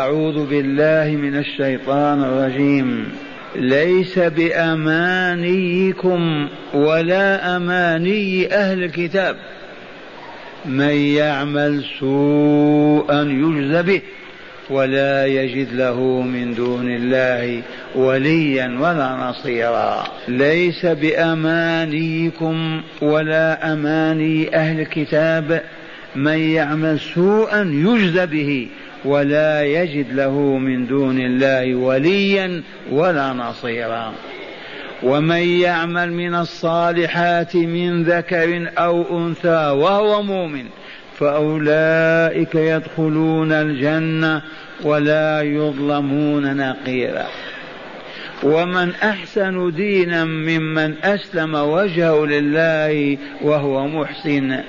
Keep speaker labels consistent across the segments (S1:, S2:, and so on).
S1: أعوذ بالله من الشيطان الرجيم. ليس بأمانيكم ولا أماني أهل الكتاب. من يعمل سوءا يجز به ولا يجد له من دون الله وليا ولا نصيرا. ليس بأمانيكم ولا أماني أهل الكتاب. من يعمل سوءا يجز به ولا يجد له من دون الله وليا ولا نصيرا. ومن يعمل من الصالحات من ذكر أو أنثى وهو مؤمن فأولئك يدخلون الجنة ولا يظلمون نقيرا. ومن أحسن دينا ممن أسلم وجهه لله وهو محسن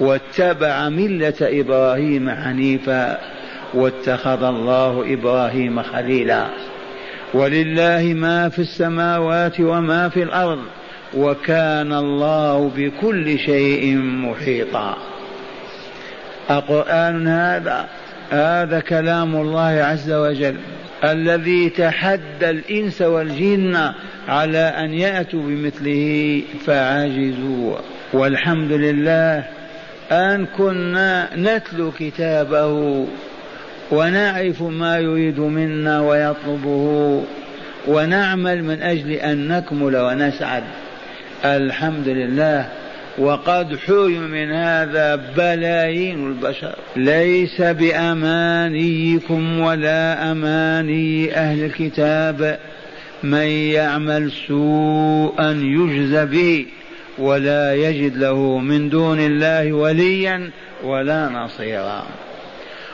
S1: واتبع ملة إبراهيم حنيفا. واتخذ الله إبراهيم خليلا. ولله ما في السماوات وما في الأرض وكان الله بكل شيء محيطا. أقرآن هذا؟ هذا كلام الله عز وجل الذي تحدى الإنس والجن على أن يأتوا بمثله فعجزوا والحمد لله أن كنا نتلو كتابه ونعرف ما يريد منا ويطلبه ونعمل من أجل أن نكمل ونسعد. الحمد لله وقد حرم من هذا بلايين البشر. ليس بأمانيكم ولا أماني أهل الكتاب. من يعمل سوءا يجز به ولا يجد له من دون الله وليا ولا نصيرا.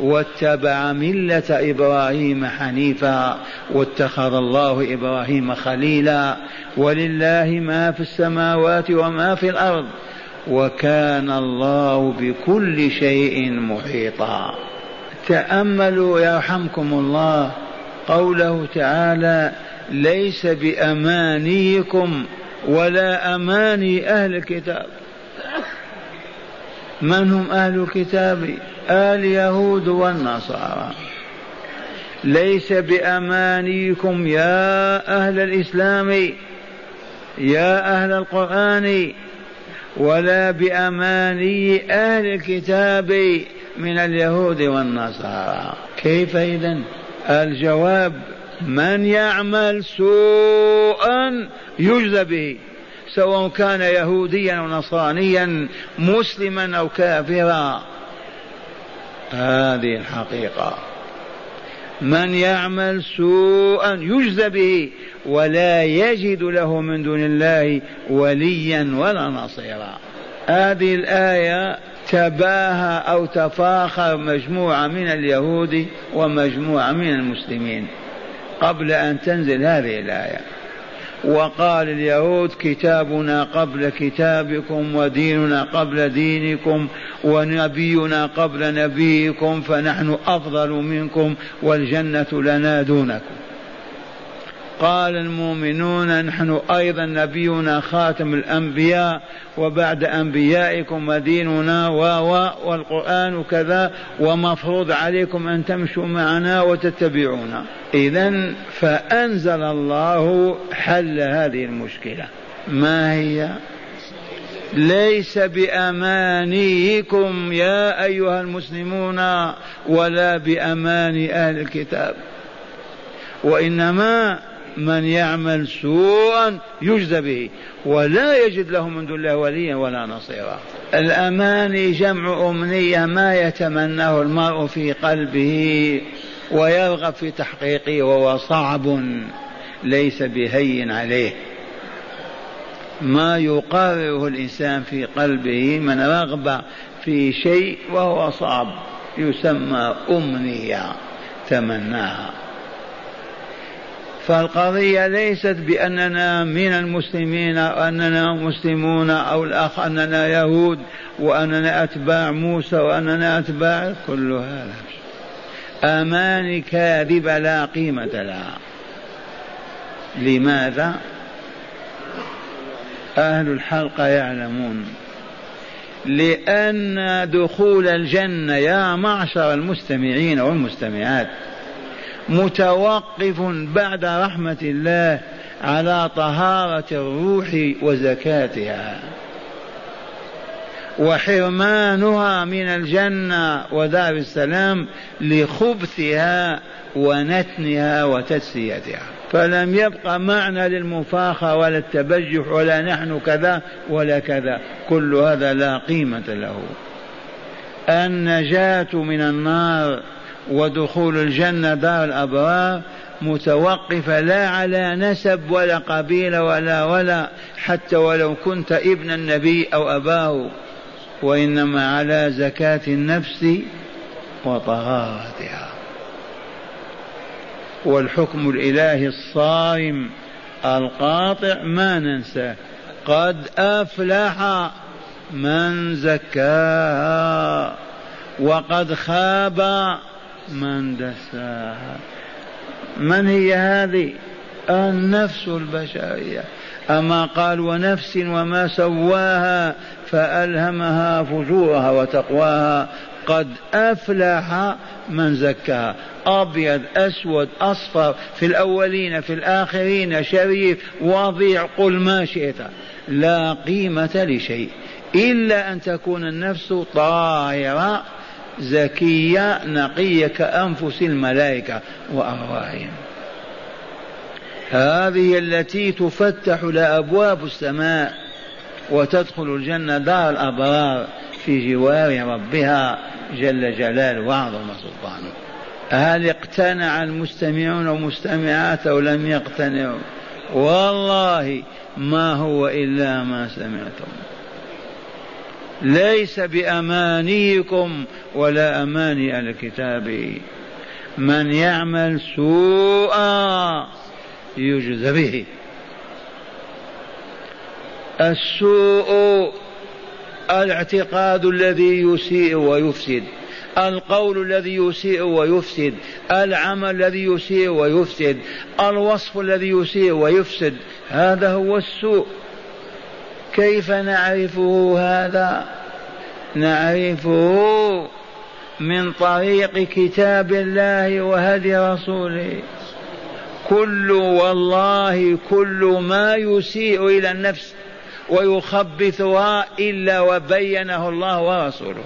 S1: واتبع ملة إبراهيم حنيفا واتخذ الله إبراهيم خليلا ولله ما في السماوات وما في الأرض وكان الله بكل شيء محيطا. تأملوا يرحمكم الله قوله تعالى ليس بأمانيكم ولا أماني أهل الكتاب. من هم أهل الكتاب؟ اليهود والنصارى. ليس بأمانيكم يا أهل الإسلام يا أهل القرآن ولا بأماني أهل الكتاب من اليهود والنصارى. كيف إذا الجواب من يعمل سوءا يجزى به. سواء كان يهوديا أو نصرانيا مسلما أو كافرا. هذه الحقيقة. من يعمل سوءا يجزى به ولا يجد له من دون الله وليا ولا نصيرا. هذه الآية تباهى أو تفاخر مجموعة من اليهود ومجموعة من المسلمين. قبل أن تنزل هذه الآية. وقال اليهود كتابنا قبل كتابكم وديننا قبل دينكم ونبينا قبل نبيكم فنحن أفضل منكم والجنة لنا دونكم. قال المؤمنون نحن أيضا نبينا خاتم الأنبياء وبعد أنبيائكم وديننا و والقرآن كذا ومفروض عليكم أن تمشوا معنا وتتبعونا. اذا فأنزل الله حل هذه المشكلة. ما هي؟ ليس بأمانيكم يا أيها المسلمون ولا بأمان أهل الكتاب. وإنما من يعمل سوءا يجزى به ولا يجد له من دون الله وليا ولا نصيرا. الأماني جمع أمنية ما يتمناه المرء في قلبه ويرغب في تحقيقه وهو صعب ليس بهين عليه. ما يقرره الإنسان في قلبه من رغبة في شيء وهو صعب يسمى أمنية تمناها. فالقضية ليست بأننا من المسلمين أننا مسلمون أو الأخ أننا يهود وأننا أتباع موسى وأننا أتباع كل هذا. أماني كاذبة لا قيمة لها لماذا؟ أهل الحلقة يعلمون. لأن دخول الجنة يا معشر المستمعين والمستمعات متوقف بعد رحمة الله على طهارة الروح وزكاتها. وحرمانها من الجنة ودار السلام لخبثها ونتنها وتسليتها فلم يبق معنى للمفاخرة ولا التبجح ولا نحن كذا ولا كذا. كل هذا لا قيمة له. النجاة من النار ودخول الجنة دار الأبرار متوقفة لا على نسب ولا قبيلة ولا ولا حتى ولو كنت ابن النبي أو أباه وإنما على زكاة النفس وطهارتها. والحكم الإلهي الصارم القاطع ما ننساه قد أفلح من زكاها وقد خاب من دساها. من هي هذه؟ النفس البشرية. أما قال ونفس وما سواها فألهمها فجورها وتقواها. قد أفلح من زكاها. أبيض أسود أصفر. في الأولين في الآخرين شريف وضيع قل ما شئت. لا قيمة لشيء. إلا أن تكون النفس طاهرة زكية نقية كأنفس الملائكة وأرواحهم. هذه التي تفتح لأبواب السماء وتدخل الجنة دار الأبرار في جوار ربها جل جلاله وعظم سلطانه. هل اقتنع المستمعون والمستمعات أو لم يقتنعوا؟ والله ما هو إلا ما سمعتم. ليس بأمانيكم ولا أماني الكتاب. من يعمل سوءا يجزى به. السوء الاعتقاد الذي يسيء ويفسد القول الذي يسيء ويفسد العمل الذي يسيء ويفسد الوصف الذي يسيء ويفسد هذا هو السوء. كيف نعرفه هذا؟ نعرفه من طريق كتاب الله وهدي رسوله. كل والله كل ما يسيء إلى النفس ويخبثها إلا وبينه الله ورسوله.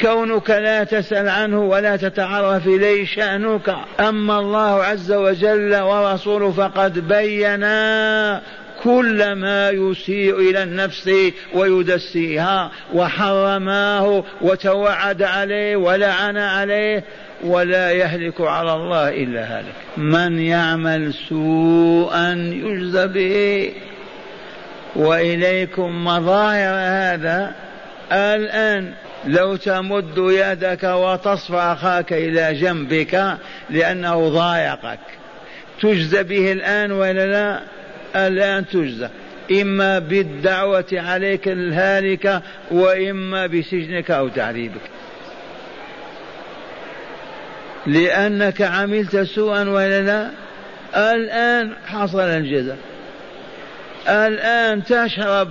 S1: كونك لا تسأل عنه ولا تتعرف إليه شأنك أما الله عز وجل ورسوله فقد بينا كل ما يسيء إلى النفس ويدسيها وحرماه وتوعد عليه ولعن عليه ولا يهلك على الله إلا هلك من يعمل سوءا يجزى به. وإليكم مظاهر هذا الآن. لو تمد يدك وتصفى أخاك إلى جنبك لأنه ضايقك تجزى به الآن ولا لا؟ الآن تجزى. إما بالدعوة عليك الهالكة وإما بسجنك أو تعذيبك. لأنك عملت سوءا ولا لا الآن حصل الجزاء. الآن تشرب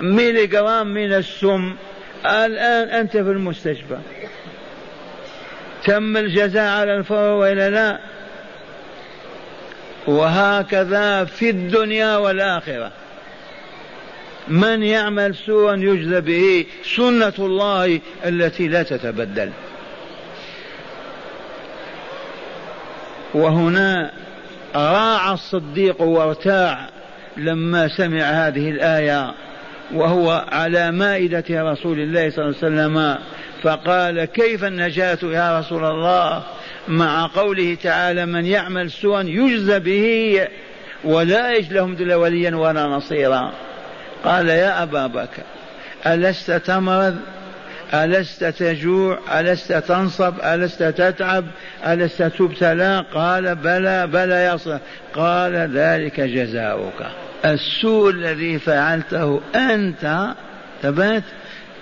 S1: ميلي من السم. الآن أنت في المستشفى. تم الجزاء على الفور ولا لا؟ وهكذا في الدنيا والآخرة. من يعمل سوءا يجزى به سنة الله التي لا تتبدل. وهنا راع الصديق وارتاع لما سمع هذه الآية وهو على مائدة رسول الله صلى الله عليه وسلم فقال كيف النجاة يا رسول الله؟ مع قوله تعالى من يعمل سوءا يجزى به ولا يجد لهم وليا ولا نصيرا. قال يا أبا بكر ألست تمرض؟ ألست تجوع؟ ألست تنصب؟ ألست تتعب؟ ألست تبتلى قال بلى بلى يا صلى قال ذلك جزاؤك. السوء الذي فعلته أنت ثبت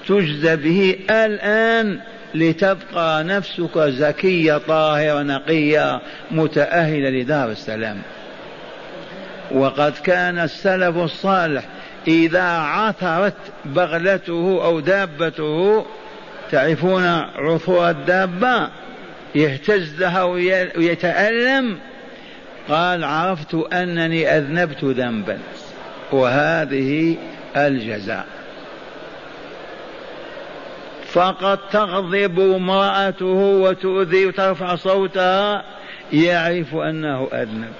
S1: تجزى به الآن. لتبقى نفسك زكية طاهرة نقية متأهلة لدار السلام. وقد كان السلف الصالح إذا عثرت بغلته أو دابته تعرفون عثور الدابة؟ يهتز لها ويتألم. قال عرفت أنني أذنبت ذنبا. وهذه الجزاء. فقد تغضب امرأته وتؤذي وترفع صوتها يعرف أنه أذنب.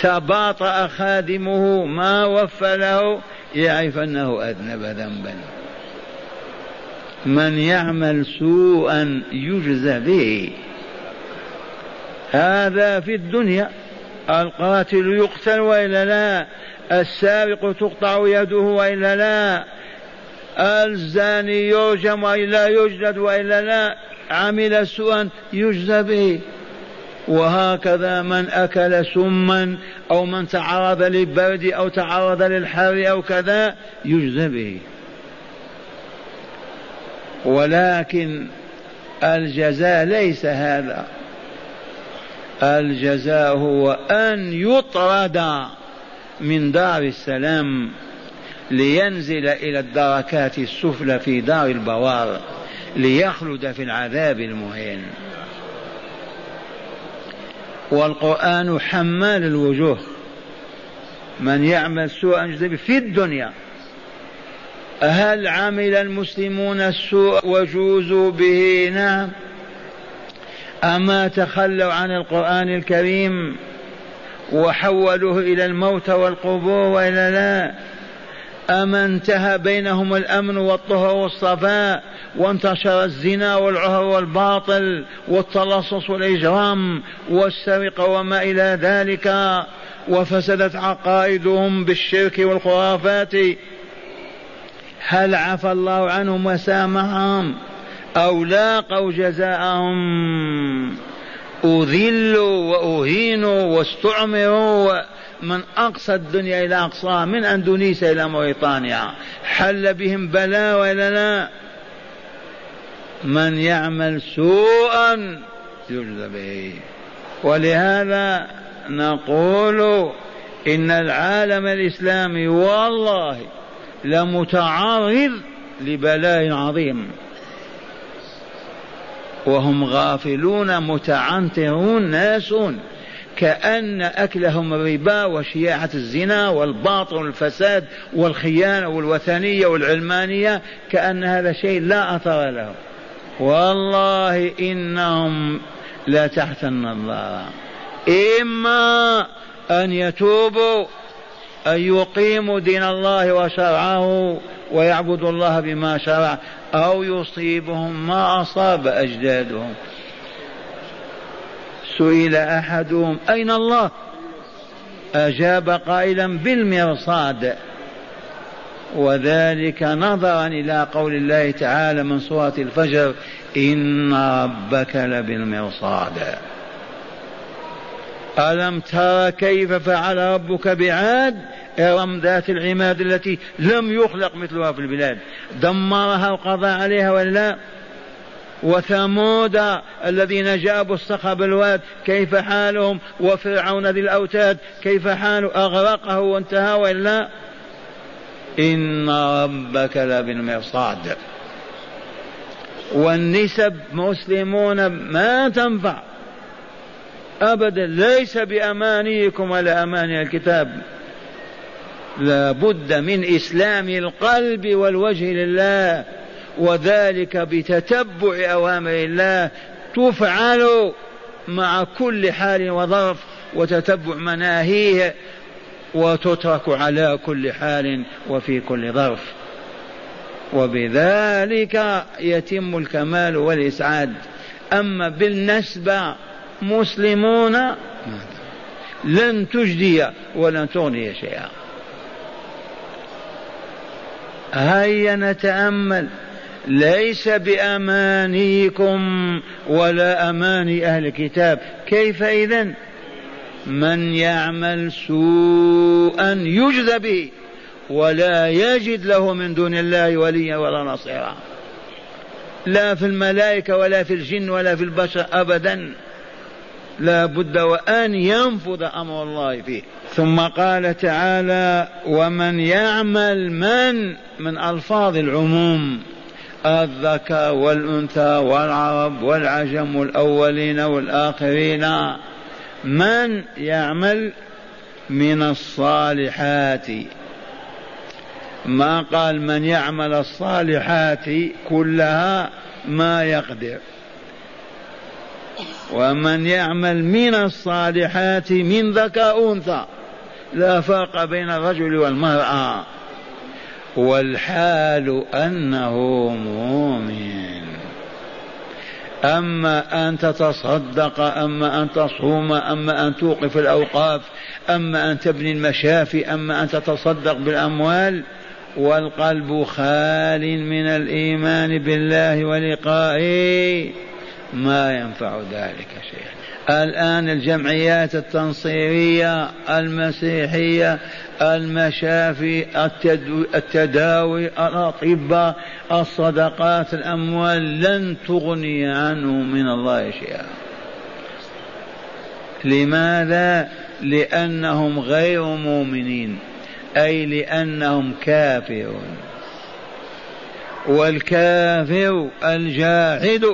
S1: تباطأ خادمه ما وفى له يعرف أنه أذنب ذنبا. من يعمل سوءا يجزى به. هذا في الدنيا. القاتل يقتل وإلا لا السارق تقطع يده وإلا لا. الزاني يرجم وإلا يجلد وإلا لا عمل سوءا يجزى به. وهكذا من أكل سما أو من تعرض للبرد أو تعرض للحر أو كذا يجزى به. ولكن الجزاء ليس هذا. الجزاء هو أن يطرد من دار السلام. لينزل إلى الدركات السفلى في دار البوار ليخلد في العذاب المهين. والقرآن حمال الوجوه. من يعمل سوءا في الدنيا. هل عمل المسلمون السوء وجوزوا به؟ نعم. أما تخلوا عن القرآن الكريم وحولوه إلى الموت والقبور وإلى لا. أما انتهى بينهم الأمن والطهر والصفاء وانتشر الزنا والعهر والباطل والتلصص والإجرام والسرقة وما إلى ذلك. وفسدت عقائدهم بالشرك والخرافات. هل عفى الله عنهم وسامحهم أو لاقوا جزاءهم؟ أذلوا وأهينوا واستعمروا من أقصى الدنيا إلى أقصاها من أندونيسيا إلى موريطانيا حل بهم بلاء ولا لا. من يعمل سوءا يجزى به. ولهذا نقول إن العالم الإسلامي والله لمتعرض لبلاء عظيم. وهم غافلون متعنترون ناسون. كأن أكلهم الربا وشياعة الزنا والباطل والفساد والخيانة والوثنية والعلمانية كأن هذا شيء لا أثر له. والله إنهم لا تحت النظارة إما أن يتوبوا أن يقيموا دين الله وشرعه ويعبدوا الله بما شرع أو يصيبهم ما أصاب أجدادهم. سئل أحدهم أين الله؟ أجاب قائلا بالمرصاد. وذلك نظرا إلى قول الله تعالى من سورة الفجر إن ربك لبالمرصاد. ألم تر كيف فعل ربك بعاد؟ إرم ذات العماد التي لم يخلق مثلها في البلاد. دمرها وقضى عليها ولا وثمود الذين جابوا الصخر بالواد كيف حالهم؟ وفرعون ذي الأوتاد كيف حاله أغرقه وانتهى وإلا إن ربك لبالمرصاد. والنسب مسلمون ما تنفع. أبدا ليس بأمانيكم ولا أماني الكتاب. لا بد من إسلام القلب والوجه لله. وذلك بتتبع أوامر الله. تفعل مع كل حال وظرف وتتبع مناهيه وتترك على كل حال وفي كل ظرف. وبذلك يتم الكمال والإسعاد. أما بالنسبة مسلمون لن تجدي ولن تغني شيئا. هيا نتأمل. ليس بأمانيكم ولا أماني أهل الكتاب. كيف إذن؟ من يعمل سوءا يجزى به ولا يجد له من دون الله وليا ولا نصيرا. لا في الملائكة ولا في الجن ولا في البشر أبدا. لا بد وأن ينفذ أمر الله فيه. ثم قال تعالى ومن يعمل من؟ من ألفاظ العموم. الذكر والأنثى والعرب والعجم والأولين والآخرين من يعمل من الصالحات؟ ما قال من يعمل الصالحات كلها ما يقدر. ومن يعمل من الصالحات من ذكاء أنثى لا فرق بين الرجل والمرأة. والحال أنه مؤمن. أما أن تتصدق أما أن تصوم أما أن توقف الأوقاف أما أن تبني المشافي أما أن تتصدق بالأموال والقلب خال من الإيمان بالله ولقائه ما ينفع ذلك شيئا. الآن الجمعيات التنصيرية المسيحية المشافي التداوي الأطباء الصدقات الأموال لن تغني عنه من الله شيئا. لماذا؟ لأنهم غير مؤمنين أي لأنهم كافرون. والكافر الجاحد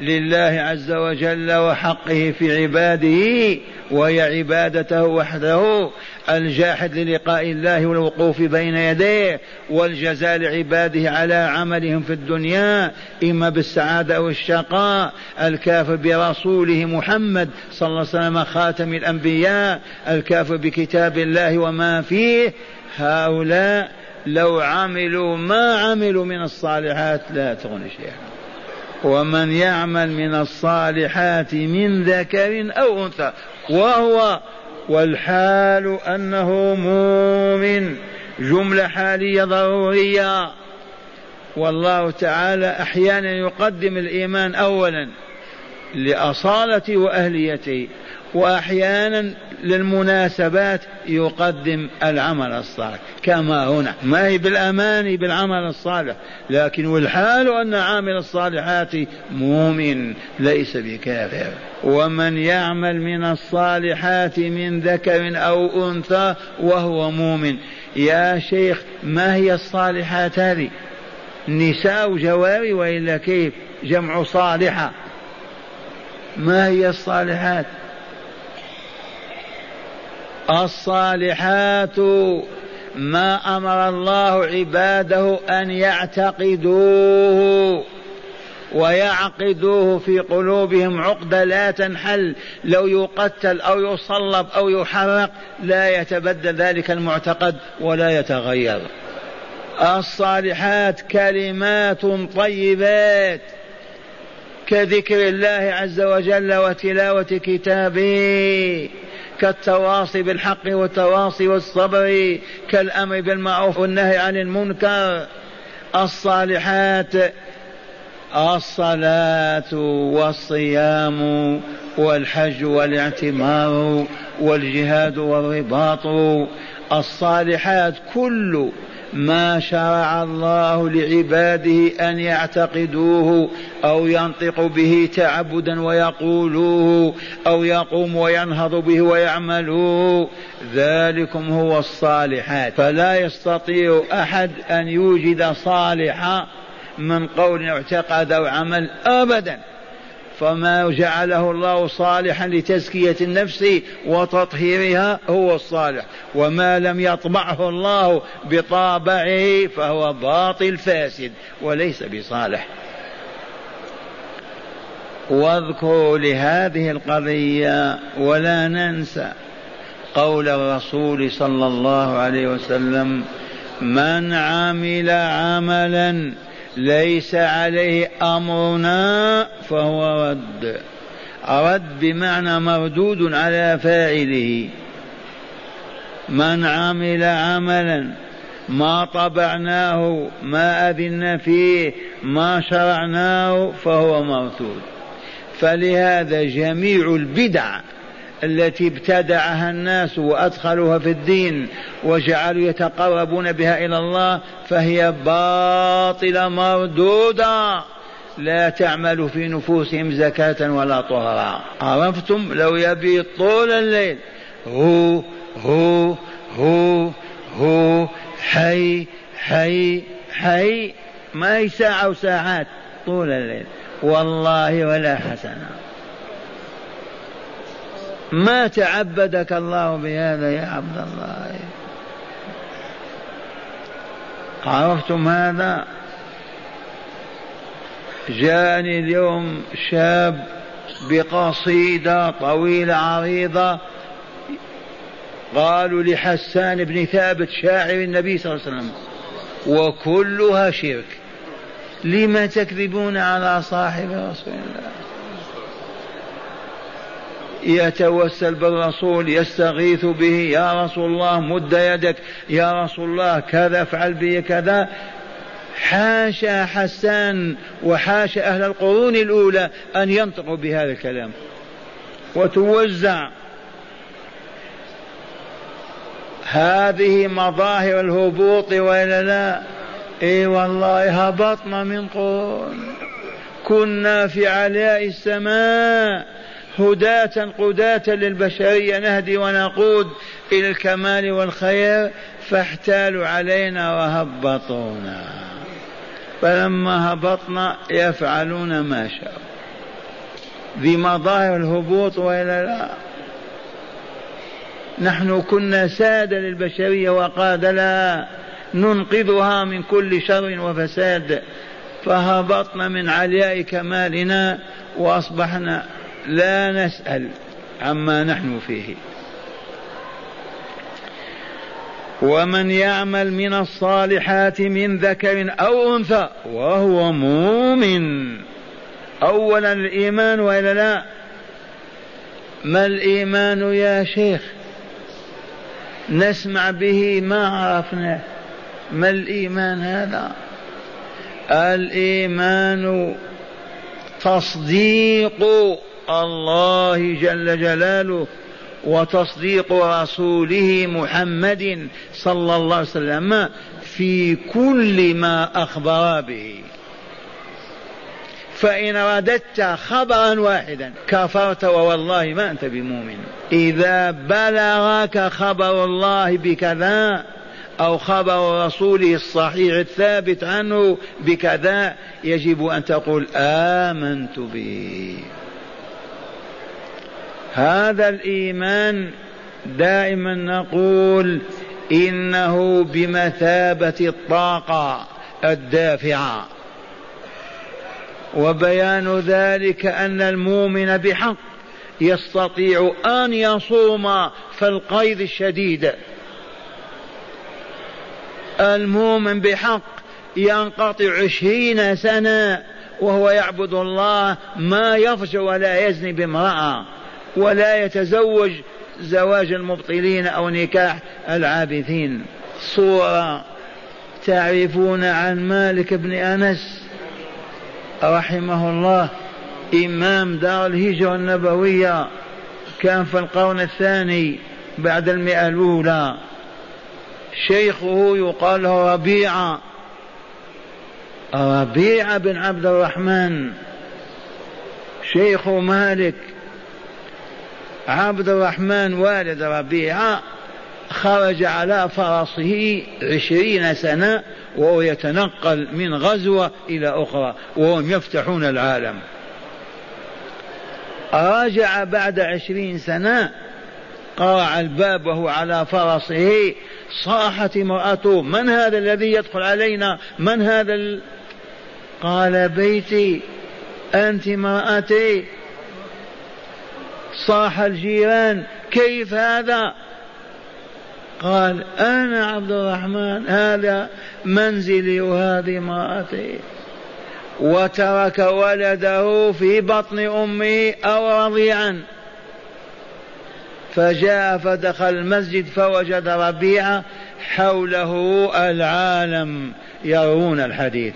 S1: لله عز وجل وحقه في عباده وهي عبادته وحده الجاحد للقاء الله والوقوف بين يديه والجزاء لعباده على عملهم في الدنيا إما بالسعادة أو الشقاء الكافر برسوله محمد صلى الله عليه وسلم خاتم الأنبياء الكافر بكتاب الله وما فيه. هؤلاء لو عملوا ما عملوا من الصالحات لا تغني شيئا. ومن يعمل من الصالحات من ذكر أو أنثى وهو والحال أنه مؤمن. جملة حالية ضرورية. والله تعالى أحيانا يقدم الإيمان أولا لأصالة وأهليته وأحيانا للمناسبات يقدم العمل الصالح كما هنا. ما هي بالأمان بالعمل الصالح لكن والحال أن عامل الصالحات مؤمن ليس بكافر. ومن يعمل من الصالحات من ذكر أو أنثى وهو مؤمن. يا شيخ ما هي الصالحات هذه؟ نساء جواري وإلا كيف؟ جمع صالحة. ما هي الصالحات؟ الصالحات ما أمر الله عباده أن يعتقدوه ويعقدوه في قلوبهم عقدة لا تنحل. لو يقتل أو يصلب أو يحرق لا يتبدل ذلك المعتقد ولا يتغير. الصالحات كلمات طيبات كذكر الله عز وجل وتلاوة كتابه. كالتواصي بالحق والتواصي والصبر كالأمر بالمعروف والنهي عن المنكر. الصالحات الصلاة والصيام والحج والاعتمار والجهاد والرباط. الصالحات كل ما شرع الله لعباده أن يعتقدوه أو ينطق به تعبدا ويقولوه أو يقوم وينهض به ويعملوه. ذلكم هو الصالحات. فلا يستطيع أحد أن يوجد صالحا من قول اعتقد أو عمل أبدا. فما جعله الله صالحا لتزكية النفس وتطهيرها هو الصالح. وما لم يطبعه الله بطابعه فهو باطل فاسد وليس بصالح. واذكروا لهذه القضية ولا ننسى قول الرسول صلى الله عليه وسلم من عمل عملا ليس عليه أمرنا فهو رد. رد بمعنى مردود على فاعله. من عمل عملا ما طبعناه ما أذن فيه ما شرعناه فهو مردود. فلهذا جميع البدع التي ابتدعها الناس وأدخلوها في الدين وجعلوا يتقربون بها إلى الله فهي باطلة مردودة. لا تعمل في نفوسهم زكاة ولا طهرا. عرفتم؟ لو يبي طول الليل. هو هو هو هو حي حي حي. ما هي ساعة وساعات؟ طول الليل. والله ولا حسنة. ما تعبدك الله بهذا يا عبد الله. عرفتم هذا؟ جاءني اليوم شاب بقصيدة طويلة عريضة. قالوا لحسان بن ثابت شاعر النبي صلى الله عليه وسلم وكلها شرك لما تكذبون على صاحب رسول الله؟ يتوسل بالرسول يستغيث به يا رسول الله مد يدك يا رسول الله كذا افعل به كذا. حاشا حسان وحاشا أهل القرون الأولى أن ينطقوا بهذا الكلام. وتوزع هذه مظاهر الهبوط وإلا لا. إي والله هبطنا من قرون. كنا في علاء السماء. هداة قداة للبشرية نهدي ونقود إلى الكمال والخير فاحتالوا علينا وهبطونا. فلما هبطنا يفعلون ما شاءوا. ذي مظاهر الهبوط والا لا. نحن كنا سادة للبشرية وقاد لها ننقذها من كل شر وفساد. فهبطنا من علياء كمالنا وأصبحنا لا نسأل عما نحن فيه. ومن يعمل من الصالحات من ذكر أو أنثى وهو مؤمن اولا الإيمان وإلا لا؟ ما الإيمان يا شيخ؟ نسمع به ما عرفناه ما الإيمان هذا؟ الإيمان تصديق الله جل جلاله وتصديق رسوله محمد صلى الله عليه وسلم في كل ما أخبر به. فإن رددت خبرا واحدا كفرت ووالله ما أنت بمؤمن. إذا بلغك خبر الله بكذا أو خبر رسوله الصحيح الثابت عنه بكذا يجب أن تقول آمنت به. هذا الإيمان دائما نقول إنه بمثابة الطاقة الدافعة. وبيان ذلك أن المؤمن بحق يستطيع أن يصوم في القيد الشديد. المؤمن بحق ينقطع عشرين سنة وهو يعبد الله ما يفجر ولا يزني بامرأة. ولا يتزوج زواج المبطلين أو نكاح العابثين. صورة تعرفون عن مالك بن أنس رحمه الله إمام دار الهجرة النبوية كان في القرن الثاني بعد المئة الأولى. شيخه يقال له ربيعة ربيعة بن عبد الرحمن. شيخ مالك عبد الرحمن والد ربيعة خرج على فرسه عشرين سنة وهو يتنقل من غزوة إلى أخرى وهم يفتحون العالم. رجع بعد عشرين سنة قرع الباب وهو على فرسه صاحت امرأته من هذا الذي يدخل علينا؟ من هذا ال... قال بيتي أنت امرأتي. صاح الجيران كيف هذا؟ قال أنا عبد الرحمن هذا منزلي وهذه امرأتي. وترك ولده في بطن أمه أو رضيعا. فجاء فدخل المسجد فوجد ربيعة حوله العالم يرون الحديث.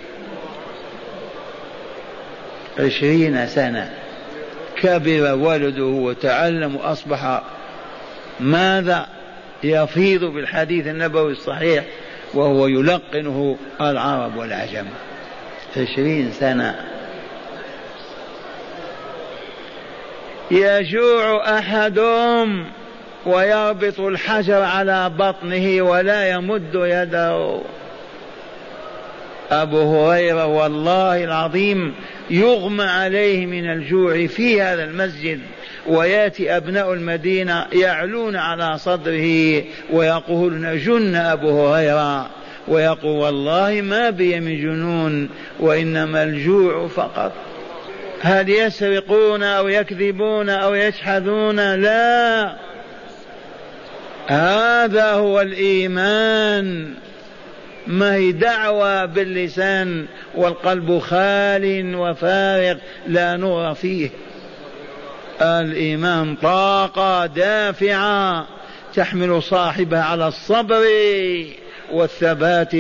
S1: عشرين سنة. كبر ولده وتعلم وأصبح ماذا يفيض بالحديث النبوي الصحيح وهو يلقنه العرب والعجم. عشرين سنة. يجوع أحدهم ويربط الحجر على بطنه ولا يمد يده. أبو هريرة والله العظيم يغمى عليه من الجوع في هذا المسجد ويأتي أبناء المدينة يعلون على صدره ويقولون جن أبو هريرة ويقول والله ما بي من جنون وإنما الجوع فقط. هل يسرقون أو يكذبون أو يجحدون؟ لا. هذا هو الإيمان. ما هي دعوة باللسان والقلب خال وفارغ لا نور فيه. الإيمان طاقة دافعة تحمل صاحبها على الصبر والثبات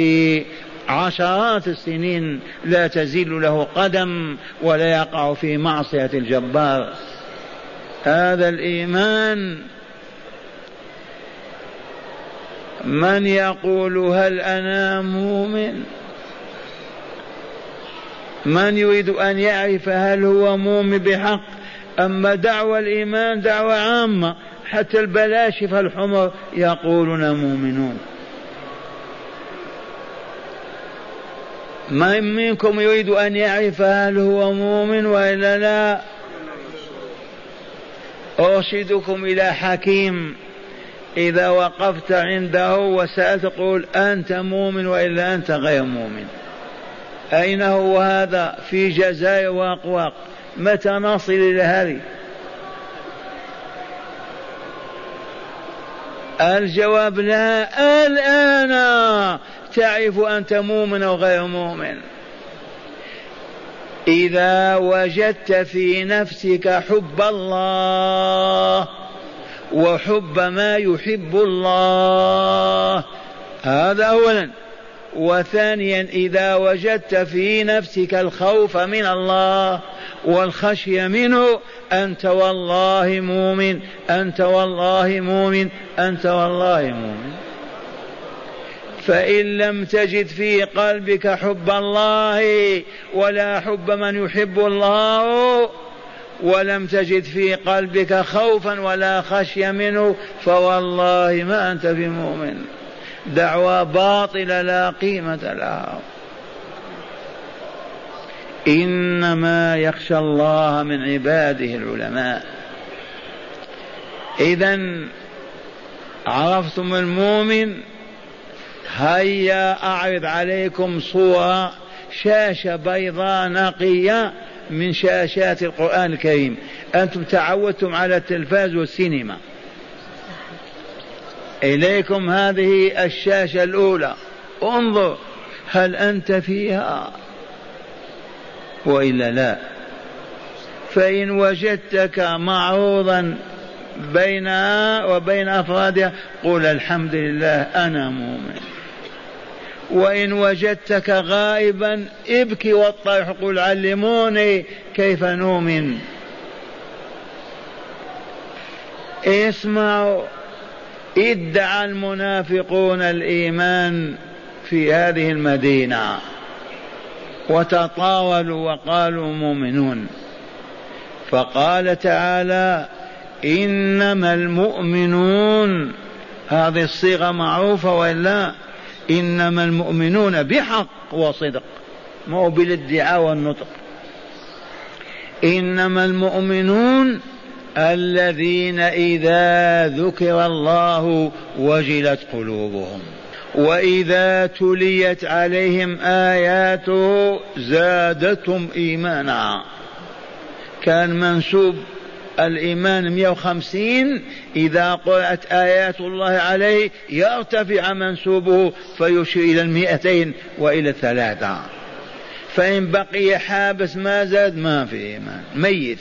S1: عشرات السنين لا تزيل له قدم ولا يقع في معصية الجبار. هذا الإيمان من يقول هل أنا مؤمن؟ من يريد أن يعرف هل هو مؤمن بحق أما دعوة الإيمان دعوة عامة؟ حتى البلاشفة الحمر يقولون مؤمنون. من منكم يريد أن يعرف هل هو مؤمن وإلا لا؟ أرشدكم إلى حكيم. إذا وقفت عنده وسألت قول أنت مؤمن وإلا أنت غير مؤمن. أين هو هذا في جزائر وأقواق؟ متى نصل إلى هذه؟ الجواب لا الآن. تعرف أنت مؤمن أو غير مؤمن. إذا وجدت في نفسك حب الله وحب ما يحب الله. هذا أولا. وثانيا إذا وجدت في نفسك الخوف من الله والخشية منه أنت والله مؤمن أنت والله مؤمن أنت والله مؤمن. فإن لم تجد في قلبك حب الله ولا حب من يحب الله ولم تجد في قلبك خوفا ولا خشية منه فوالله ما أنت بمؤمن. دعوة باطلة لا قيمة لها. إنما يخشى الله من عباده العلماء. إذا عرفتم المؤمن؟ هيا أعرض عليكم صورة شاشة بيضاء نقية من شاشات القرآن الكريم. أنتم تعودتم على التلفاز والسينما. إليكم هذه الشاشة الأولى. انظر هل أنت فيها؟ وإلا لا. فإن وجدتك معروضا بينها وبين أفرادها قل الحمد لله أنا مؤمن. وإن وجدتك غائبا ابكي واطرح قل علموني كيف نؤمن. اسمعوا ادعى المنافقون الإيمان في هذه المدينة وتطاولوا وقالوا مؤمنون. فقال تعالى إنما المؤمنون هذه الصيغة معروفة وإلا؟ إنما المؤمنون بحق وصدق مو بالادعاء والنطق. إنما المؤمنون الذين إذا ذكر الله وجلت قلوبهم وإذا تليت عليهم آياته زادتهم إيمانا. كان منسوب الإيمان 150 إذا قرأت آيات الله عليه يرتفع منسوبه فيشير إلى المئتين وإلى الثلاثة فإن بقي حابس ما زاد ما في إيمان. ميت.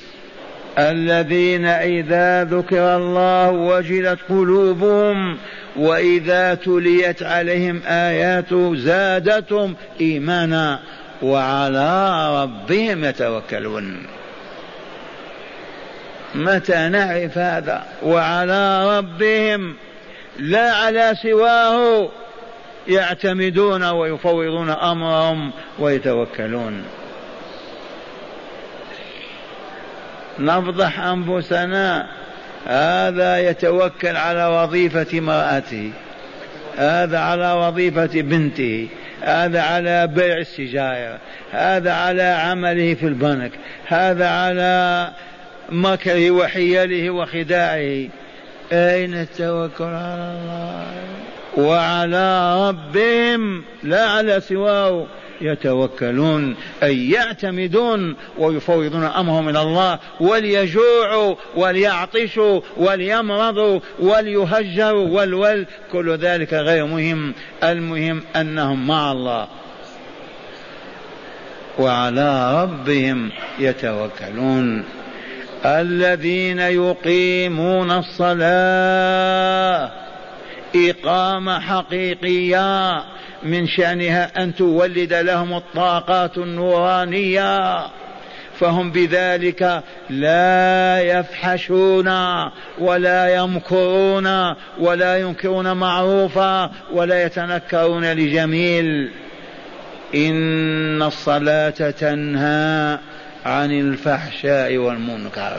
S1: الذين إذا ذكر الله وجلت قلوبهم وإذا تليت عليهم آياته زادتهم إيمانا وعلى ربهم يتوكلون. متى نعرف هذا؟ وعلى ربهم لا على سواه يعتمدون ويفوضون أمرهم ويتوكلون. نفضح أنفسنا هذا يتوكل على وظيفة امرأته هذا على وظيفة بنته هذا على بيع السجاير هذا على عمله في البنك هذا على مكره وحيله وخداعه. أين التوكل على الله؟ وعلى ربهم لا على سواه. يتوكلون أي يعتمدون ويفوضون أمرهم إلى الله وليجوعوا وليعطشوا وليمرضوا وليهجروا والول. كل ذلك غير مهم. المهم أنهم مع الله. وعلى ربهم يتوكلون. الذين يقيمون الصلاة إقامة حقيقية من شأنها أن تولد لهم الطاقات النورانية فهم بذلك لا يفحشون ولا يمكرون ولا ينكرون معروفا ولا يتنكرون لجميل. إن الصلاة تنهى عن الفحشاء والمنكر.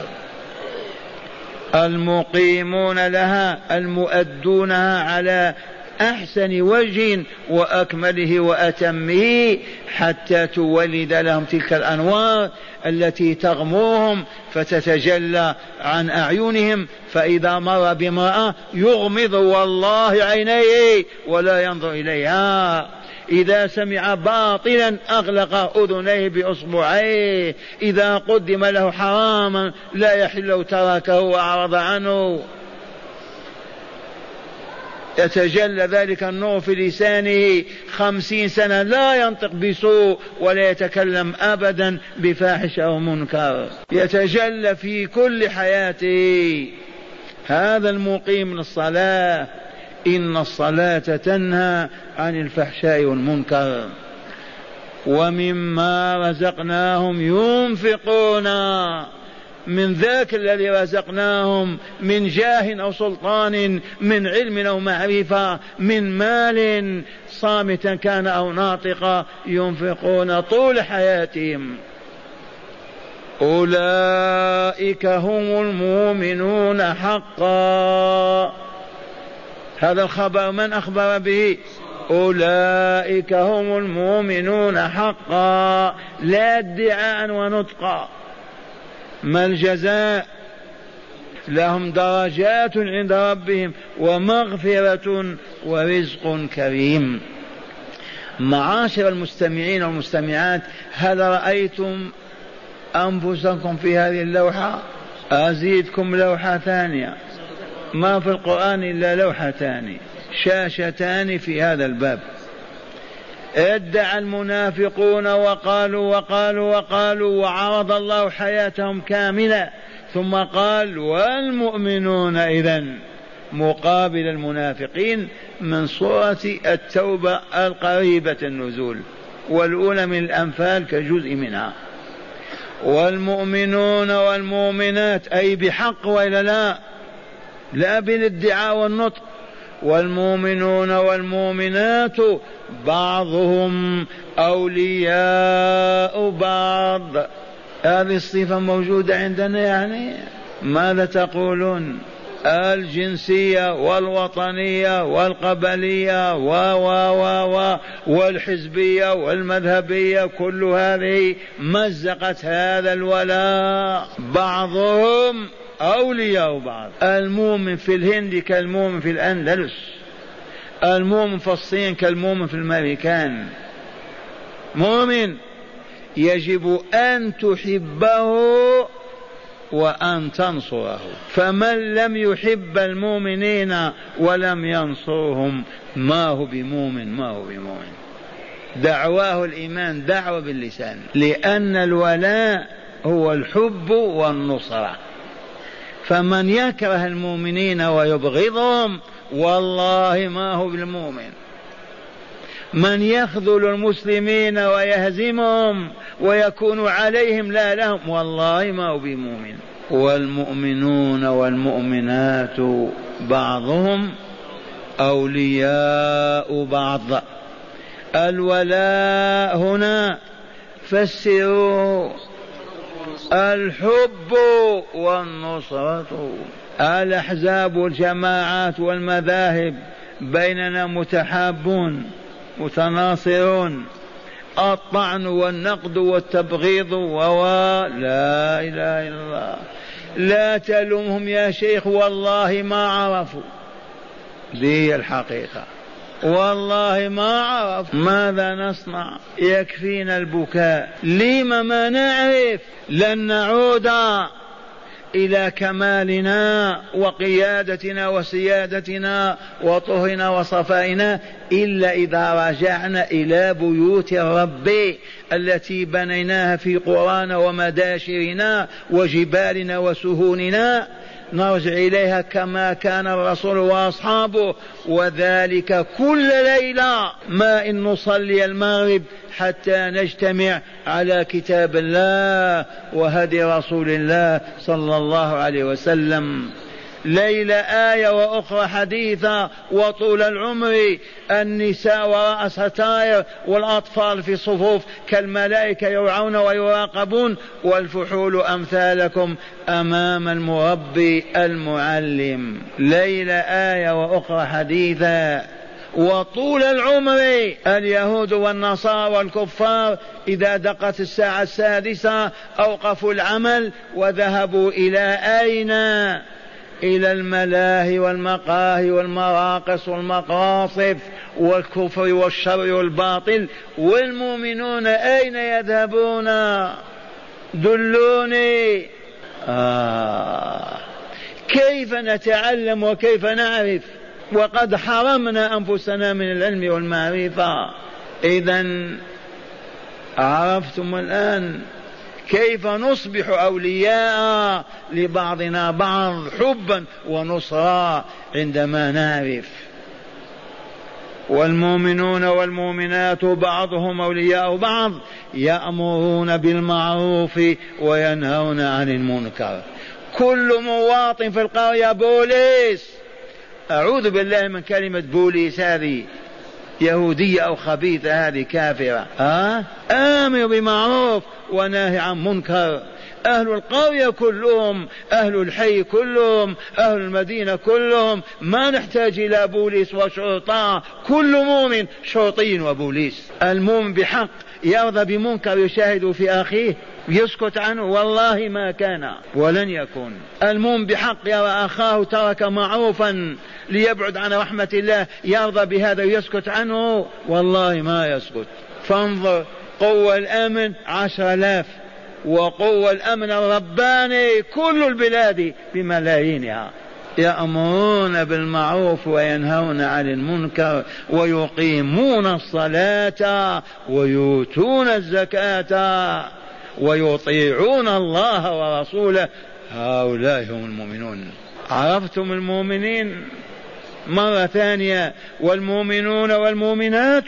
S1: المقيمون لها المؤدونها على أحسن وجه وأكمله وأتمه حتى تولد لهم تلك الأنوار التي تغمرهم فتتجلى عن أعينهم فإذا مر بامرأة يغمض والله عينيه ولا ينظر إليها. إذا سمع باطلا أغلق أذنيه بإصبعيه. إذا قدم له حراما لا يحل تركه وأعرض عنه. يتجلى ذلك النور في لسانه خمسين سنة لا ينطق بسوء ولا يتكلم أبدا بفاحش أو منكر. يتجلى في كل حياته. هذا المقيم للصلاة. إن الصلاة تنهى عن الفحشاء والمنكر. ومما رزقناهم ينفقون. من ذاك الذي رزقناهم من جاه أو سلطان من علم أو معرفة من مال صامتا كان أو ناطقا ينفقون طول حياتهم. أولئك هم المؤمنون حقا. هذا الخبر من أخبر به؟ أولئك هم المؤمنون حقا. لا ادعاء ونطقا. ما الجزاء؟ لهم درجات عند ربهم ومغفرة ورزق كريم. معاشر المستمعين والمستمعات هل رأيتم أنفسكم في هذه اللوحة؟ أزيدكم لوحة ثانية. ما في القرآن إلا لوحتان شاشتان في هذا الباب. ادعى المنافقون وقالوا وقالوا وقالوا وعرض الله حياتهم كاملة ثم قال والمؤمنون إذا مقابل المنافقين من سورة التوبة القريبة النزول والأولى من الأنفال كجزء منها. والمؤمنون والمؤمنات أي بحق وإلا لا لا بالادعاء والنطق. والمؤمنون والمؤمنات بعضهم أولياء بعض. هذه الصفة موجودة عندنا يعني؟ ماذا تقولون؟ الجنسية والوطنية والقبلية و و و و والحزبية والمذهبية كل هذه مزقت هذا الولاء. بعضهم أولياء بعض. المؤمن في الهند كالمؤمن في الأندلس. المؤمن في الصين كالمؤمن في الأمريكان. مؤمن يجب أن تحبه وأن تنصره. فمن لم يحب المؤمنين ولم ينصرهم ما هو بمؤمن ما هو بمؤمن. دعواه الإيمان دعوة باللسان. لأن الولاء هو الحب والنصرة. فمن يكره المؤمنين ويبغضهم والله ما هو بالمؤمن. من يخذل المسلمين ويهزمهم ويكون عليهم لا لهم والله ما هو بمؤمن. والمؤمنون والمؤمنات بعضهم أولياء بعض. الولاء هنا فسروا الحب والنصرة الأحزاب والجماعات والمذاهب بيننا متحابون متناصرون. الطعن والنقد والتبغيض و لا إله إلا الله. لا تلومهم يا شيخ والله ما عرفوا. دي الحقيقة. والله ما عرف ماذا نصنع. يكفينا البكاء. لم ما نعرف لن نعود إلى كمالنا وقيادتنا وسيادتنا وطهرنا وصفائنا إلا إذا رجعنا إلى بيوت الرب التي بنيناها في قرانا ومداشرنا وجبالنا وسهولنا. نرجع إليها كما كان الرسول وأصحابه وذلك كل ليلة ما إن نصلي المغرب حتى نجتمع على كتاب الله وهدي رسول الله صلى الله عليه وسلم. ليلة آية وأخرى حديثة وطول العمر النساء وراء ستائر والأطفال في صفوف كالملائكة يرعون ويراقبون والفحول أمثالكم أمام المربي المعلم. ليلة آية وأخرى حديثة وطول العمر اليهود والنصارى والكفار إذا دقت الساعة السادسة أوقفوا العمل وذهبوا إلى أين؟ إلى الملاهي والمقاهي والمراقص والمقاصف والكفر والشر والباطل والمؤمنون أين يذهبون؟ دلوني. آه. كيف نتعلم وكيف نعرف؟ وقد حرمنا أنفسنا من العلم والمعرفة. إذا عرفتم الآن كيف نصبح أولياء لبعضنا بعض حبا ونصرا عندما نعرف. والمؤمنون والمؤمنات بعضهم أولياء بعض يأمرون بالمعروف وينهون عن المنكر. كل مواطن في القرية بوليس. أعوذ بالله من كلمة بوليس هذه. يهودية أو خبيثة هذه كافرة. أه؟ آمر بمعروف وناهي عن منكر. أهل القرية كلهم أهل الحي كلهم أهل المدينة كلهم. ما نحتاج إلى بوليس وشرطة. كل مؤمن شرطي وبوليس. المؤمن بحق يرضى بمنكر يشاهد في أخيه. يسكت عنه والله ما كان ولن يكون. المؤمن بحق يرى أخاه ترك معروفا ليبعد عن رحمة الله يرضى بهذا ويسكت عنه والله ما يسكت. فانظر قوة الأمن عشر آلاف وقوة الأمن الرباني كل البلاد بملايينها. يأمرون بالمعروف وينهون عن المنكر ويقيمون الصلاة ويؤتون الزكاة. ويطيعون الله ورسوله. هؤلاء هم المؤمنون. عرفتم المؤمنين؟ مرة ثانية والمؤمنون والمؤمنات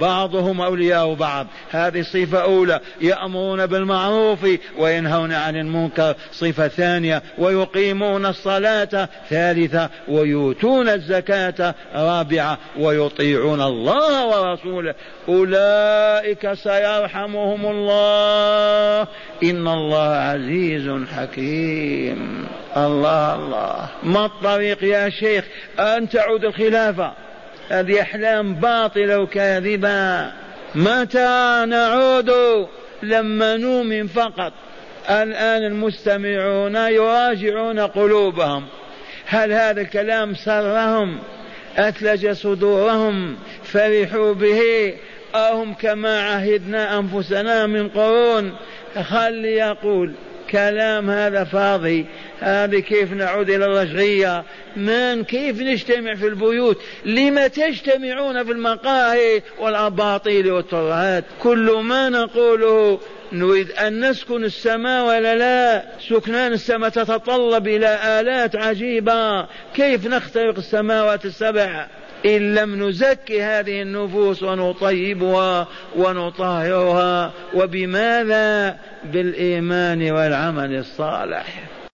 S1: بعضهم أولياء بعض. هذه صفة أولى. يأمرون بالمعروف وينهون عن المنكر. صفة ثانية. ويقيمون الصلاة. ثالثة. ويؤتون الزكاة. رابعة. ويطيعون الله ورسوله. أولئك سيرحمهم الله. إن الله عزيز حكيم. الله الله. ما الطريق يا شيخ؟ أن تعود الخلافة. هذه أحلام باطلة وكاذبة. متى نعود؟ لما نؤمن فقط. الآن المستمعون يراجعون قلوبهم. هل هذا الكلام سرهم؟ أثلج صدورهم. فرحوا به. أهم كما عهدنا أنفسنا من قرون. خل يقول. كلام هذا فاضي. هذه كيف نعود إلى الرجعية من كيف نجتمع في البيوت؟ لم تجتمعون في المقاهي والأباطيل والترهات؟ كل ما نقوله نريد أن نسكن السماء ولا لا؟ سكنان السماء تتطلب إلى آلات عجيبة. كيف نخترق السماوات السبع؟ إن لم نزكي هذه النفوس ونطيبها ونطهرها وبماذا؟ بالإيمان والعمل الصالح.